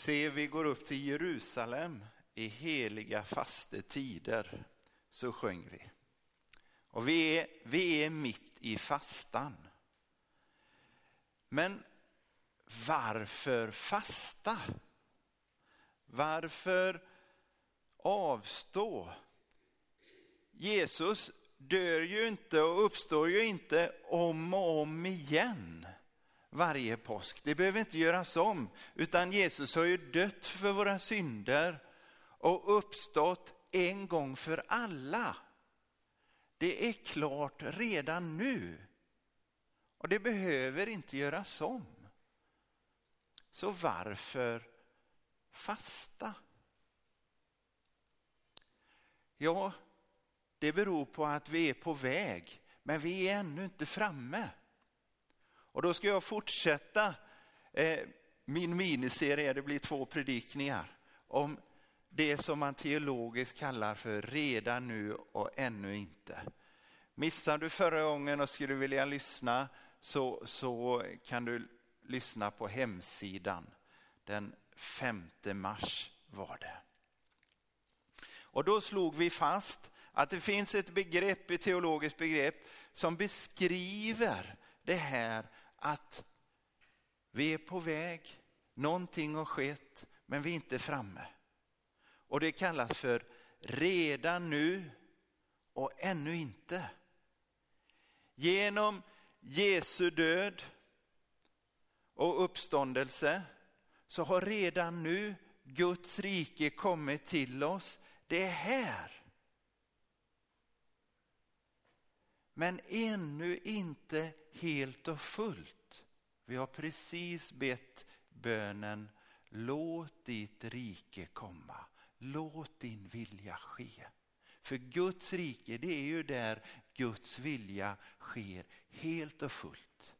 Se, vi går upp till Jerusalem i heliga fastetider, så sjöng vi. Och vi är, vi är mitt i fastan. Men varför fasta? Varför avstå? Jesus dör ju inte och uppstår ju inte om och om igen varje påsk. Det behöver inte göras om, utan Jesus har ju dött för våra synder och uppstått en gång för alla. Det är klart redan nu. Och det behöver inte göras om. Så varför fasta? Ja, det beror på att vi är på väg, men vi är ännu inte framme. Och då ska jag fortsätta eh, min miniserie, det blir två predikningar, om det som man teologiskt kallar för redan nu och ännu inte. Missar du förra gången och skulle vilja lyssna så, så kan du lyssna på hemsidan. Den 5 mars var det. Och då slog vi fast att det finns ett begrepp, ett teologiskt begrepp som beskriver det här att vi är på väg, någonting har skett, men vi är inte framme. Och det kallas för redan nu och ännu inte. Genom Jesu död och uppståndelse så har redan nu Guds rike kommit till oss. Det är här. Men ännu inte helt och fullt. Vi har precis bett bönen låt ditt rike komma. Låt din vilja ske. För Guds rike, det är ju där Guds vilja sker helt och fullt.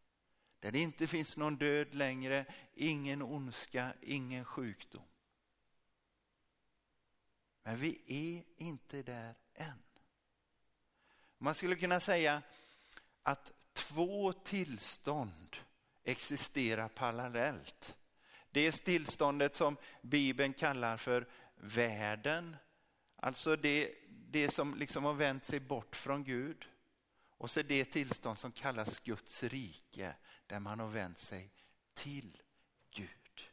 Där det inte finns någon död längre, ingen ondska, ingen sjukdom. Men vi är inte där än. Man skulle kunna säga att två tillstånd existerar parallellt. Det tillståndet som Bibeln kallar för världen, alltså det, det som liksom har vänt sig bort från Gud. Och så det tillstånd som kallas Guds rike, där man har vänt sig till Gud.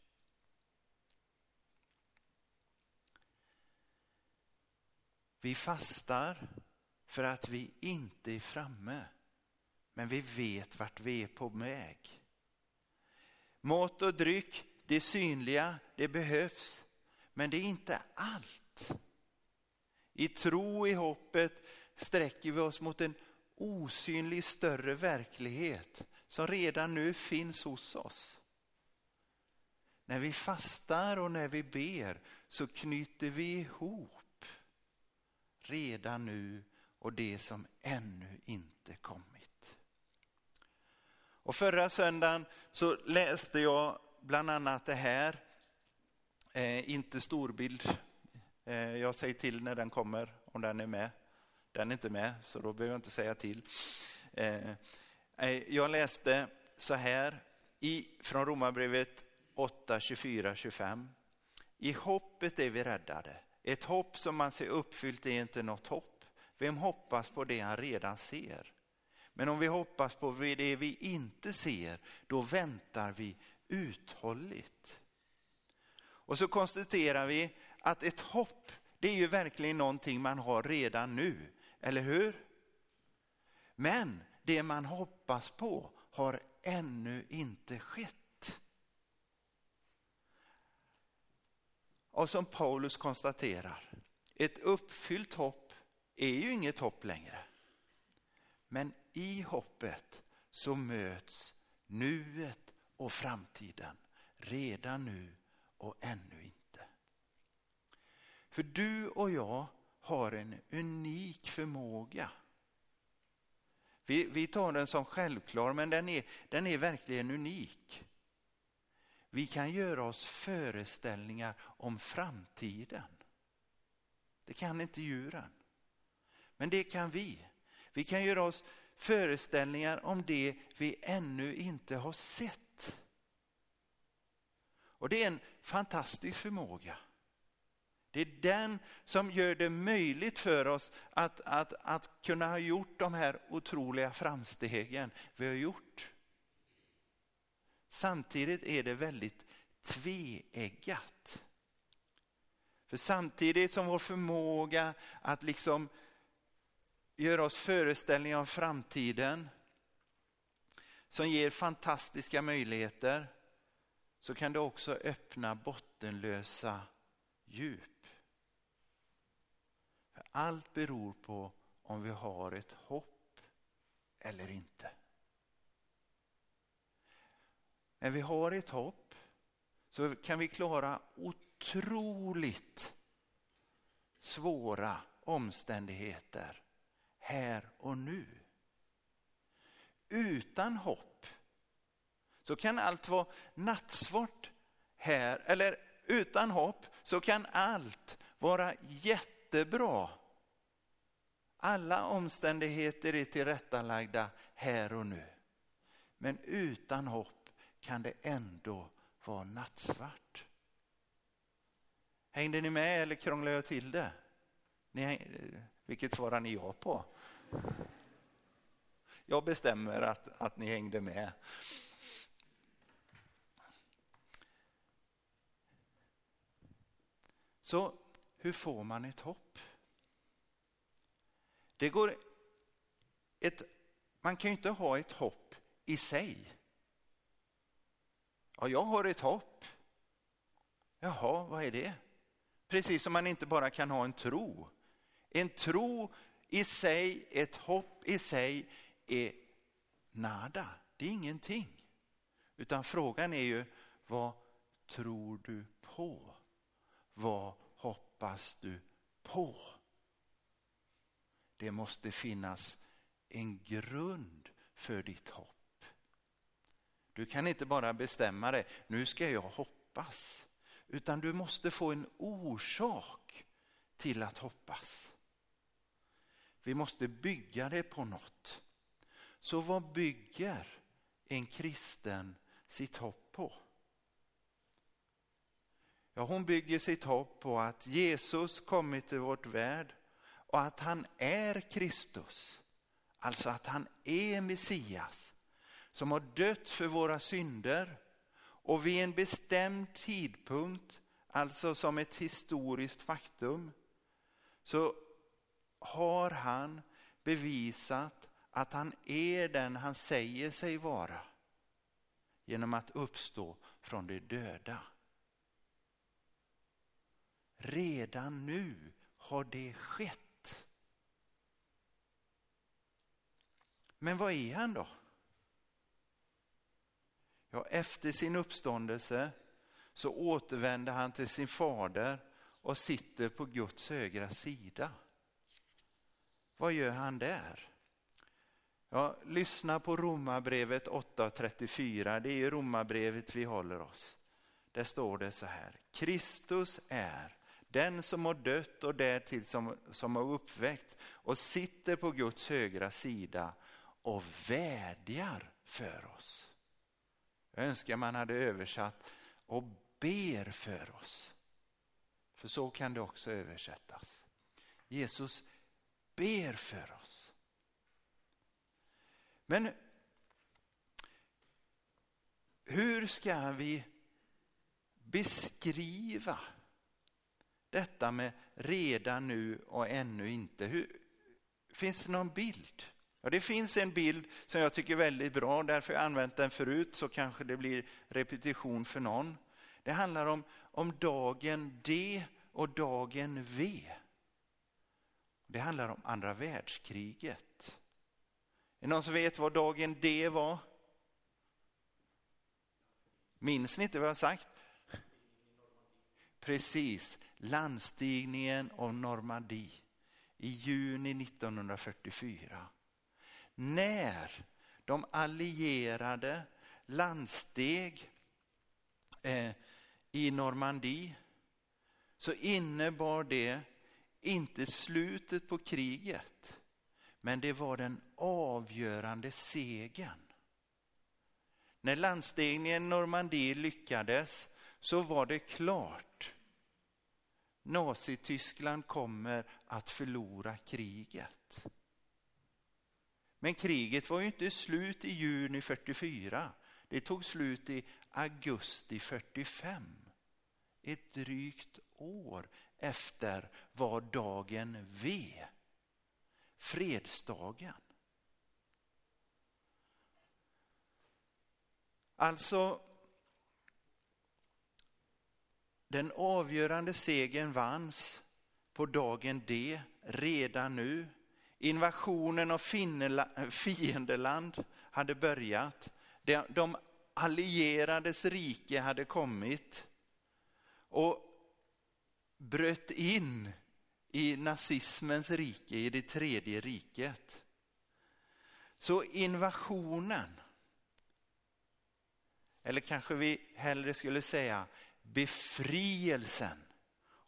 Vi fastar för att vi inte är framme. Men vi vet vart vi är på väg. Mat och dryck, det synliga, det behövs. Men det är inte allt. I tro, i hoppet sträcker vi oss mot en osynlig större verklighet som redan nu finns hos oss. När vi fastar och när vi ber så knyter vi ihop redan nu och det som ännu inte kommit. Och förra söndagen så läste jag bland annat det här, eh, inte storbild, eh, jag säger till när den kommer om den är med. Den är inte med så då behöver jag inte säga till. Eh, eh jag läste så här i, från Romarbrevet 8, 24, 25. I hoppet är vi räddade. Ett hopp som man ser uppfyllt är inte något hopp. Vem hoppas på det han redan ser? Men om vi hoppas på det vi inte ser, då väntar vi uthålligt. Och så konstaterar vi att ett hopp, det är ju verkligen någonting man har redan nu, eller hur? Men det man hoppas på har ännu inte skett. Och som Paulus konstaterar, ett uppfyllt hopp är ju inget hopp längre. Men i hoppet så möts nuet och framtiden redan nu och ännu inte. För du och jag har en unik förmåga. Vi, vi tar den som självklar, men den är, den är verkligen unik. Vi kan göra oss föreställningar om framtiden. Det kan inte djuren. Men det kan vi. Vi kan göra oss föreställningar om det vi ännu inte har sett. Och det är en fantastisk förmåga. Det är den som gör det möjligt för oss att, att, att kunna ha gjort de här otroliga framstegen vi har gjort. Samtidigt är det väldigt tveeggat. För samtidigt som vår förmåga att liksom Gör oss föreställningar om framtiden som ger fantastiska möjligheter så kan det också öppna bottenlösa djup. För allt beror på om vi har ett hopp eller inte. När vi har ett hopp så kan vi klara otroligt svåra omständigheter här och nu. Utan hopp så kan allt vara nattsvart här, eller utan hopp så kan allt vara jättebra. Alla omständigheter är tillrättalagda här och nu. Men utan hopp kan det ändå vara nattsvart. Hängde ni med eller krånglade jag till det? Ni, vilket svarar ni ja på? Jag bestämmer att, att ni hängde med. Så hur får man ett hopp? Det går ett, man kan ju inte ha ett hopp i sig. Ja, jag har ett hopp. Jaha, vad är det? Precis som man inte bara kan ha en tro. En tro i sig, ett hopp i sig är nada, det är ingenting. Utan frågan är ju, vad tror du på? Vad hoppas du på? Det måste finnas en grund för ditt hopp. Du kan inte bara bestämma dig, nu ska jag hoppas. Utan du måste få en orsak till att hoppas. Vi måste bygga det på något. Så vad bygger en kristen sitt hopp på? Ja, hon bygger sitt hopp på att Jesus kommit till vårt värld och att han är Kristus. Alltså att han är Messias som har dött för våra synder och vid en bestämd tidpunkt, alltså som ett historiskt faktum, så har han bevisat att han är den han säger sig vara genom att uppstå från de döda. Redan nu har det skett. Men vad är han då? Ja, efter sin uppståndelse så återvänder han till sin fader och sitter på Guds högra sida. Vad gör han där? Ja, lyssna på Romarbrevet 8.34, det är Romarbrevet vi håller oss. Där står det så här, Kristus är den som har dött och därtill som, som har uppväckt och sitter på Guds högra sida och vädjar för oss. Jag önskar man hade översatt och ber för oss. För så kan det också översättas. Jesus ber för oss. Men hur ska vi beskriva detta med redan nu och ännu inte? Hur, finns det någon bild? Ja, det finns en bild som jag tycker är väldigt bra, därför har jag använt den förut så kanske det blir repetition för någon. Det handlar om, om dagen D och dagen V. Det handlar om andra världskriget. Är det någon som vet vad dagen D var? Minns ni inte vad jag har sagt? Precis, landstigningen av Normandie i juni 1944. När de allierade landsteg eh, i Normandie så innebar det inte slutet på kriget, men det var den avgörande segern. När landstigningen i Normandie lyckades så var det klart. Nazityskland kommer att förlora kriget. Men kriget var ju inte slut i juni 44. Det tog slut i augusti 45. Ett drygt år efter var dagen V. Fredsdagen. Alltså, den avgörande segern vanns på dagen D redan nu. Invasionen av fiendeland hade börjat. De allierades rike hade kommit och bröt in i nazismens rike, i det tredje riket. Så invasionen, eller kanske vi hellre skulle säga befrielsen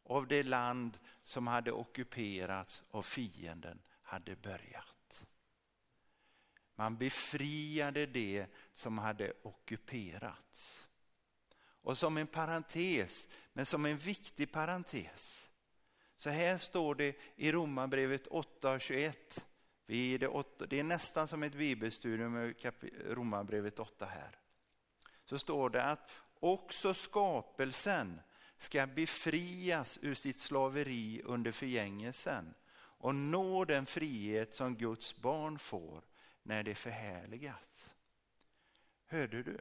av det land som hade ockuperats av fienden hade börjat. Man befriade det som hade ockuperats. Och som en parentes, men som en viktig parentes. Så här står det i Romarbrevet 8.21. Det är nästan som ett bibelstudium med Romarbrevet 8 här. Så står det att också skapelsen ska befrias ur sitt slaveri under förgängelsen och nå den frihet som Guds barn får när det förhärligas. Hörde du?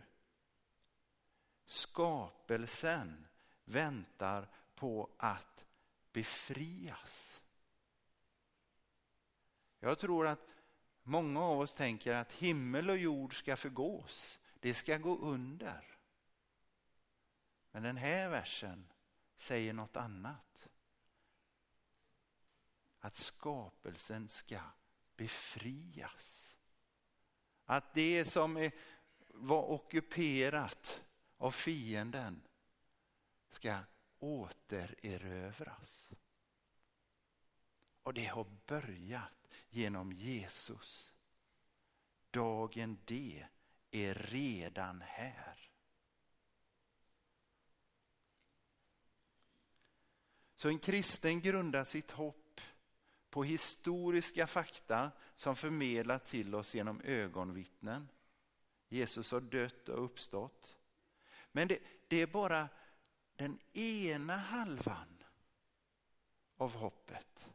Skapelsen väntar på att befrias. Jag tror att många av oss tänker att himmel och jord ska förgås. Det ska gå under. Men den här versen säger något annat. Att skapelsen ska befrias. Att det som var ockuperat av fienden ska återerövras. Och det har börjat genom Jesus. Dagen D är redan här. Så en kristen grundar sitt hopp på historiska fakta som förmedlas till oss genom ögonvittnen. Jesus har dött och uppstått. Men det, det är bara den ena halvan av hoppet.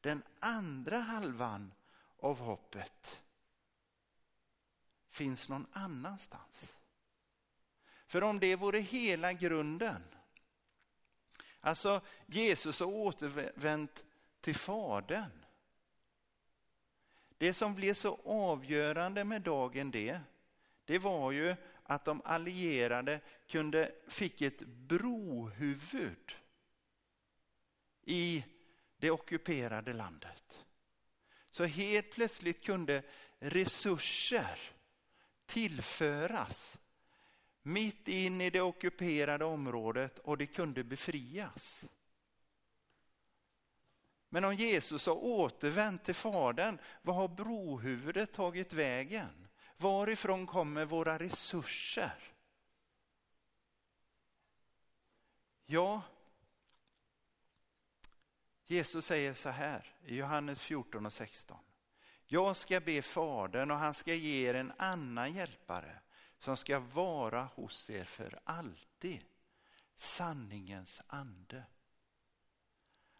Den andra halvan av hoppet finns någon annanstans. För om det vore hela grunden, alltså Jesus har återvänt till Fadern. Det som blev så avgörande med dagen det, det var ju att de allierade kunde, fick ett brohuvud i det ockuperade landet. Så helt plötsligt kunde resurser tillföras mitt in i det ockuperade området och det kunde befrias. Men om Jesus har återvänt till Fadern, vad har brohuvudet tagit vägen? Varifrån kommer våra resurser? Ja, Jesus säger så här i Johannes 14 och 16. Jag ska be Fadern och han ska ge er en annan hjälpare som ska vara hos er för alltid. Sanningens ande.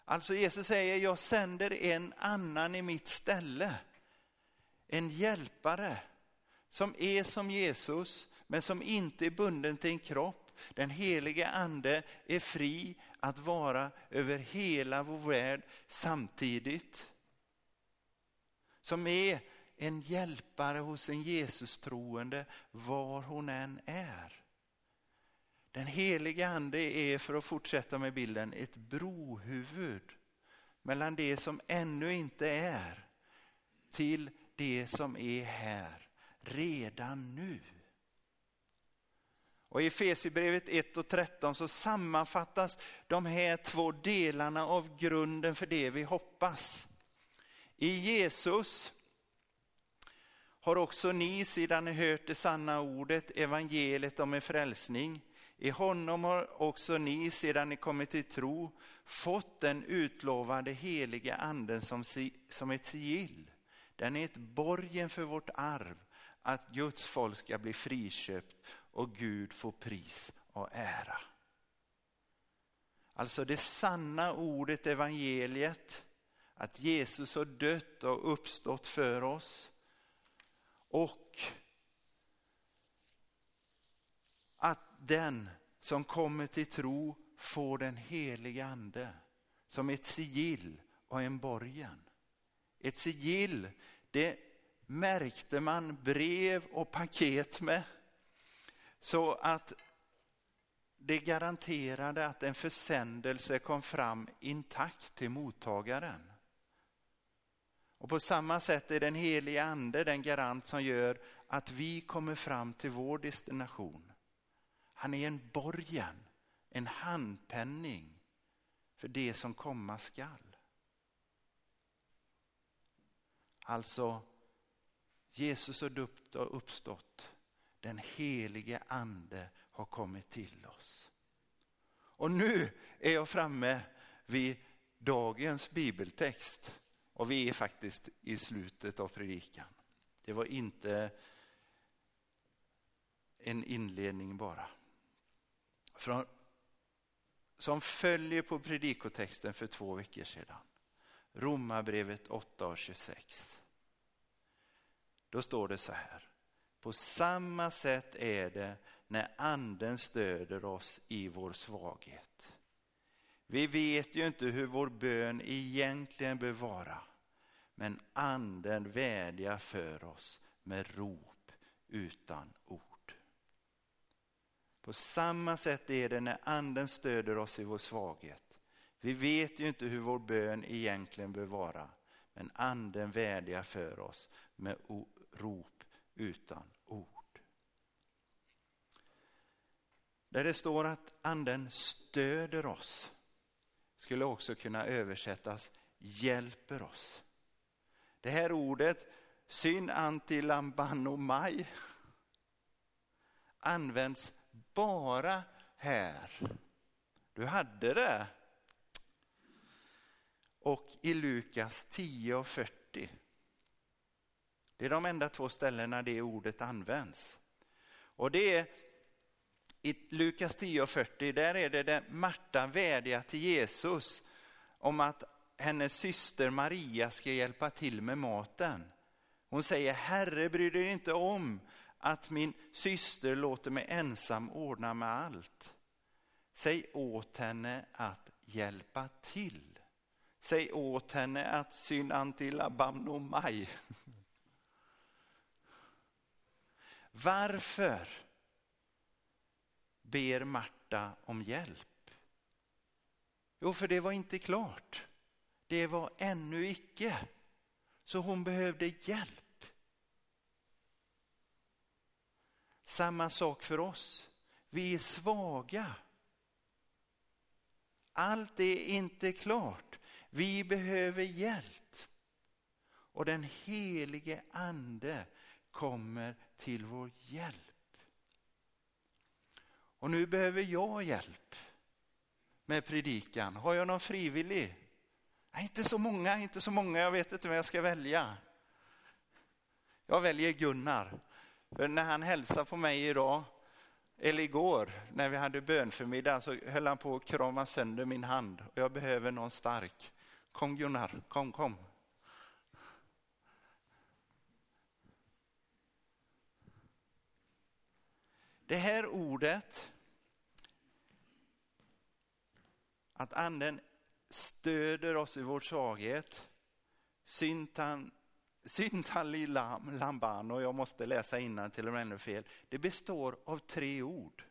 Alltså Jesus säger, jag sänder en annan i mitt ställe. En hjälpare som är som Jesus, men som inte är bunden till en kropp. Den helige ande är fri att vara över hela vår värld samtidigt. Som är en hjälpare hos en Jesus-troende var hon än är. Den helige ande är, för att fortsätta med bilden, ett brohuvud mellan det som ännu inte är till det som är här redan nu. Och I Efesierbrevet 1 och 13 så sammanfattas de här två delarna av grunden för det vi hoppas. I Jesus har också ni, sedan ni hört det sanna ordet, evangeliet om er frälsning, I honom har också ni sedan ni kommit till tro fått den utlovade heliga anden som, som ett sigill. Den är ett borgen för vårt arv, att Guds folk ska bli friköpt och Gud få pris och ära. Alltså det sanna ordet evangeliet, att Jesus har dött och uppstått för oss. Och att den som kommer till tro får den heliga ande som ett sigill och en borgen. Ett sigill, det märkte man brev och paket med. Så att det garanterade att en försändelse kom fram intakt till mottagaren. Och på samma sätt är den heliga ande den garant som gör att vi kommer fram till vår destination. Han är en borgen, en handpenning för det som komma skall. Alltså, Jesus har döpt och uppstått. Den helige ande har kommit till oss. Och nu är jag framme vid dagens bibeltext och vi är faktiskt i slutet av predikan. Det var inte en inledning bara. Från, som följer på predikotexten för två veckor sedan. Romarbrevet 8 och 26. Då står det så här. På samma sätt är det när anden stöder oss i vår svaghet. Vi vet ju inte hur vår bön egentligen bör vara, men anden vädjar för oss med rop utan ord. På samma sätt är det när anden stöder oss i vår svaghet. Vi vet ju inte hur vår bön egentligen bör vara, men anden vädjar för oss med rop utan ord. Där det står att anden stöder oss skulle också kunna översättas hjälper oss. Det här ordet, syn anti lambanomai, används bara här. Du hade det. Och i Lukas 10 och 40. Det är de enda två ställena det ordet används. Och det är i Lukas 10 och 40, där är det där Marta vädjar till Jesus om att hennes syster Maria ska hjälpa till med maten. Hon säger, Herre bryr dig inte om att min syster låter mig ensam ordna med allt. Säg åt henne att hjälpa till. Säg åt henne att syn Varför ber Marta om hjälp? Jo, för det var inte klart. Det var ännu icke. Så hon behövde hjälp. Samma sak för oss. Vi är svaga. Allt är inte klart. Vi behöver hjälp. Och den helige ande kommer till vår hjälp. Och nu behöver jag hjälp med predikan. Har jag någon frivillig? Nej, inte så många, inte så många. Jag vet inte vad jag ska välja. Jag väljer Gunnar. För när han hälsade på mig idag, eller igår, när vi hade bönförmiddag så höll han på att krama sönder min hand. Och jag behöver någon stark. Kom Gunnar, kom, kom. Det här ordet, att anden stöder oss i vår svaghet, syntan, syntan lamban, och jag måste läsa innan till och med ännu fel. Det består av tre ord.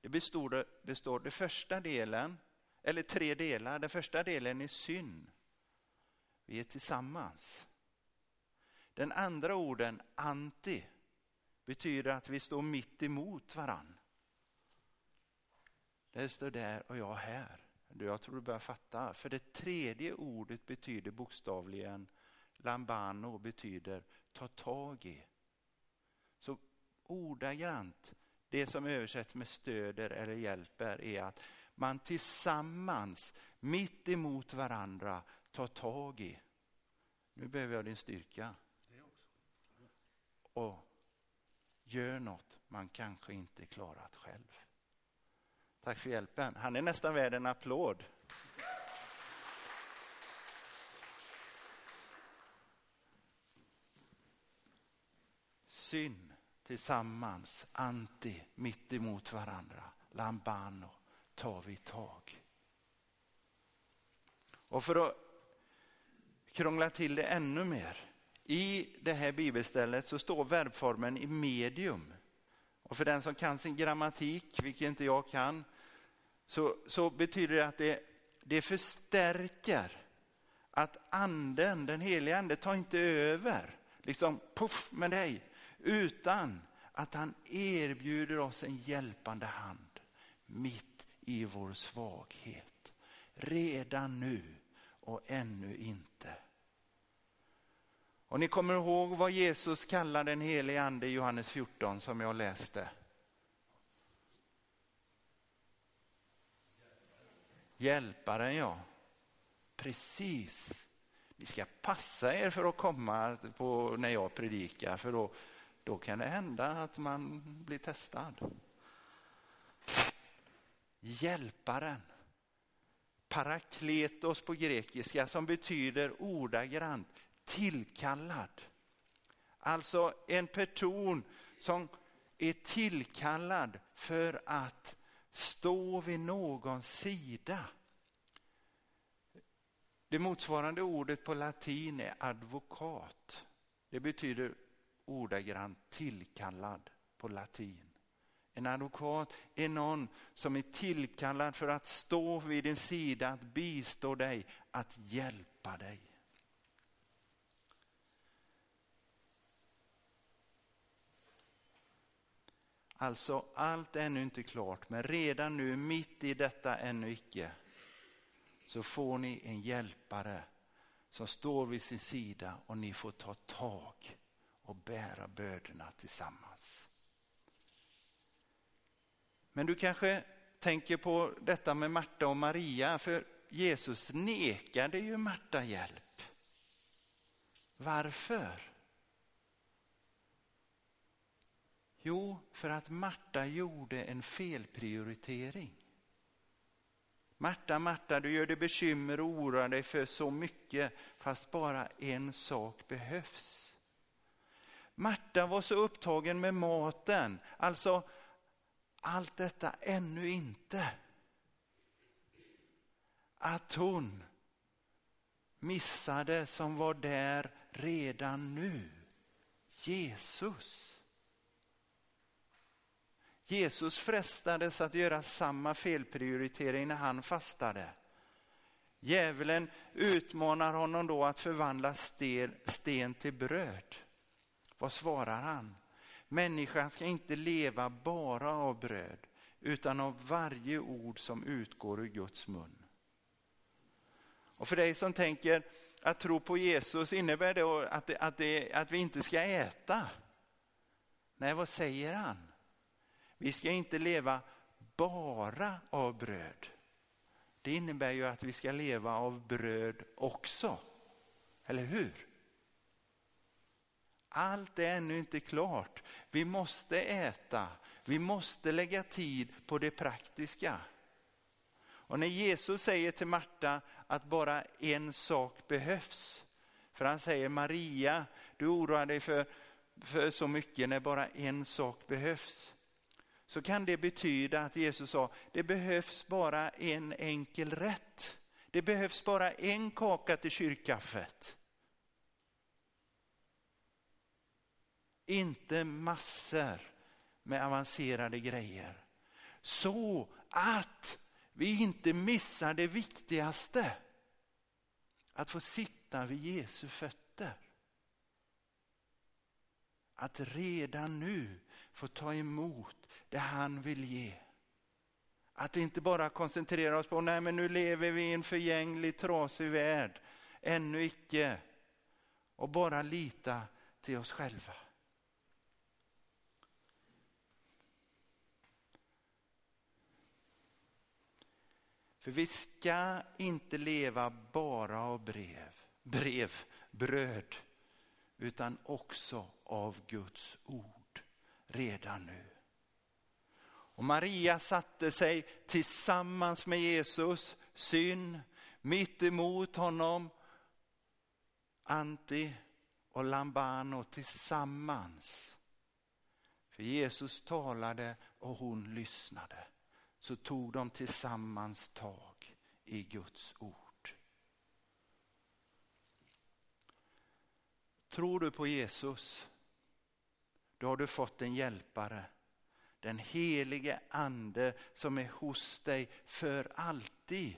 Det består, består det första delen, eller tre delar. Den första delen är syn. Vi är tillsammans. Den andra orden, anti, betyder att vi står mitt emot varann. Det står där och jag här. Jag tror du börjar fatta. För det tredje ordet betyder bokstavligen lambano betyder ta tag i. Så ordagrant det som översätts med stöder eller hjälper är att man tillsammans, mitt emot varandra, tar tag i. Nu behöver jag din styrka. Och gör något man kanske inte klarat själv. Tack för hjälpen. Han är nästan värd en applåd. Syn tillsammans, anti, mitt emot varandra, lambano, tar vi tag. Och för att krångla till det ännu mer. I det här bibelstället så står verbformen i medium. Och för den som kan sin grammatik, vilket inte jag kan, så, så betyder det att det, det förstärker att anden, den heliga ande, tar inte över, liksom puff med dig, utan att han erbjuder oss en hjälpande hand mitt i vår svaghet. Redan nu och ännu inte. Och ni kommer ihåg vad Jesus kallar den helige ande i Johannes 14 som jag läste. Hjälparen ja, precis. Ni ska passa er för att komma på när jag predikar för då, då kan det hända att man blir testad. Hjälparen. Parakletos på grekiska som betyder ordagrant tillkallad. Alltså en person som är tillkallad för att stå vid någons sida. Det motsvarande ordet på latin är advokat. Det betyder ordagrant tillkallad på latin. En advokat är någon som är tillkallad för att stå vid din sida, att bistå dig, att hjälpa dig. Alltså allt är ännu inte klart, men redan nu mitt i detta ännu icke så får ni en hjälpare som står vid sin sida och ni får ta tag och bära bördorna tillsammans. Men du kanske tänker på detta med Marta och Maria, för Jesus nekade ju Marta hjälp. Varför? Jo, för att Marta gjorde en felprioritering. Marta, Marta, du gör dig bekymmer och oroar dig för så mycket, fast bara en sak behövs. Marta var så upptagen med maten, alltså allt detta ännu inte. Att hon missade som var där redan nu, Jesus. Jesus frestades att göra samma felprioritering när han fastade. Djävulen utmanar honom då att förvandla sten till bröd. Vad svarar han? Människan ska inte leva bara av bröd utan av varje ord som utgår ur Guds mun. Och för dig som tänker att tro på Jesus innebär det att, det, att, det, att vi inte ska äta. Nej, vad säger han? Vi ska inte leva bara av bröd. Det innebär ju att vi ska leva av bröd också. Eller hur? Allt är ännu inte klart. Vi måste äta. Vi måste lägga tid på det praktiska. Och när Jesus säger till Marta att bara en sak behövs. För han säger Maria, du oroar dig för, för så mycket när bara en sak behövs så kan det betyda att Jesus sa, det behövs bara en enkel rätt. Det behövs bara en kaka till kyrkkaffet. Inte massor med avancerade grejer. Så att vi inte missar det viktigaste. Att få sitta vid Jesu fötter. Att redan nu få ta emot det han vill ge. Att inte bara koncentrera oss på, nej men nu lever vi i en förgänglig trasig värld, ännu icke. Och bara lita till oss själva. För vi ska inte leva bara av brev, brev, bröd, utan också av Guds ord redan nu. Och Maria satte sig tillsammans med Jesus, syn, mitt emot honom, Anti och Lambano tillsammans. För Jesus talade och hon lyssnade. Så tog de tillsammans tag i Guds ord. Tror du på Jesus, då har du fått en hjälpare. Den helige ande som är hos dig för alltid.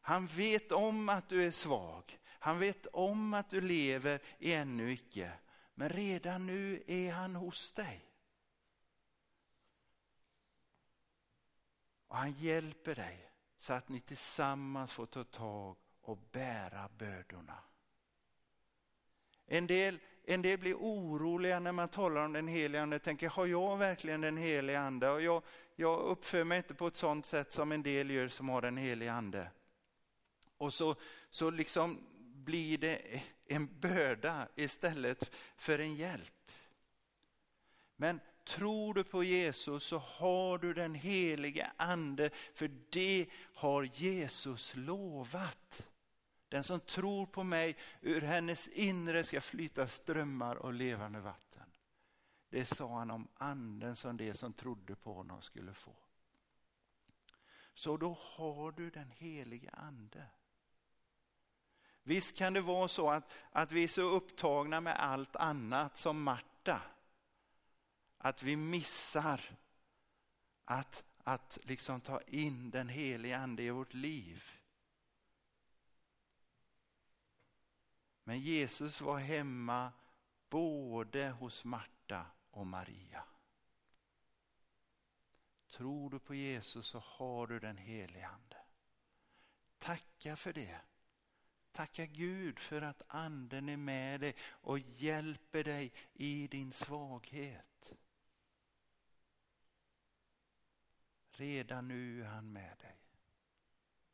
Han vet om att du är svag. Han vet om att du lever i ännu icke. Men redan nu är han hos dig. Och han hjälper dig så att ni tillsammans får ta tag och bära bördorna. En del, en del blir oroliga när man talar om den heliga ande. Tänker, har jag verkligen den heliga ande? Och jag, jag uppför mig inte på ett sådant sätt som en del gör som har den heliga ande. Och så, så liksom blir det en börda istället för en hjälp. Men tror du på Jesus så har du den helige ande, för det har Jesus lovat. Den som tror på mig, ur hennes inre ska flyta strömmar och levande vatten. Det sa han om anden som det som trodde på honom skulle få. Så då har du den helige ande. Visst kan det vara så att, att vi är så upptagna med allt annat som Marta, att vi missar att, att liksom ta in den helige ande i vårt liv. Men Jesus var hemma både hos Marta och Maria. Tror du på Jesus så har du den helige ande. Tacka för det. Tacka Gud för att anden är med dig och hjälper dig i din svaghet. Redan nu är han med dig.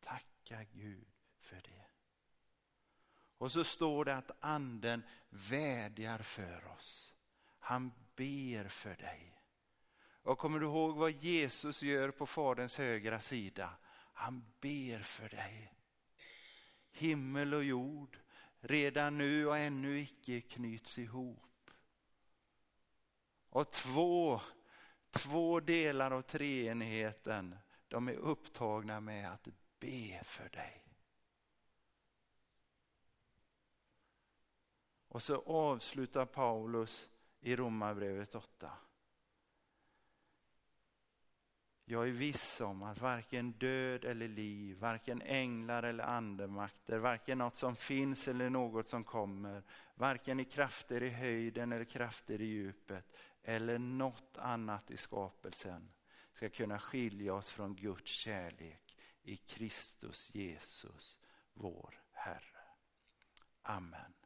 Tacka Gud för det. Och så står det att anden vädjar för oss. Han ber för dig. Och kommer du ihåg vad Jesus gör på Faderns högra sida? Han ber för dig himmel och jord redan nu och ännu icke knyts ihop. Och två, två delar av treenigheten, de är upptagna med att be för dig. Och så avslutar Paulus i Romarbrevet 8. Jag är viss om att varken död eller liv, varken änglar eller andemakter, varken något som finns eller något som kommer, varken i krafter i höjden eller krafter i djupet eller något annat i skapelsen ska kunna skilja oss från Guds kärlek i Kristus Jesus, vår Herre. Amen.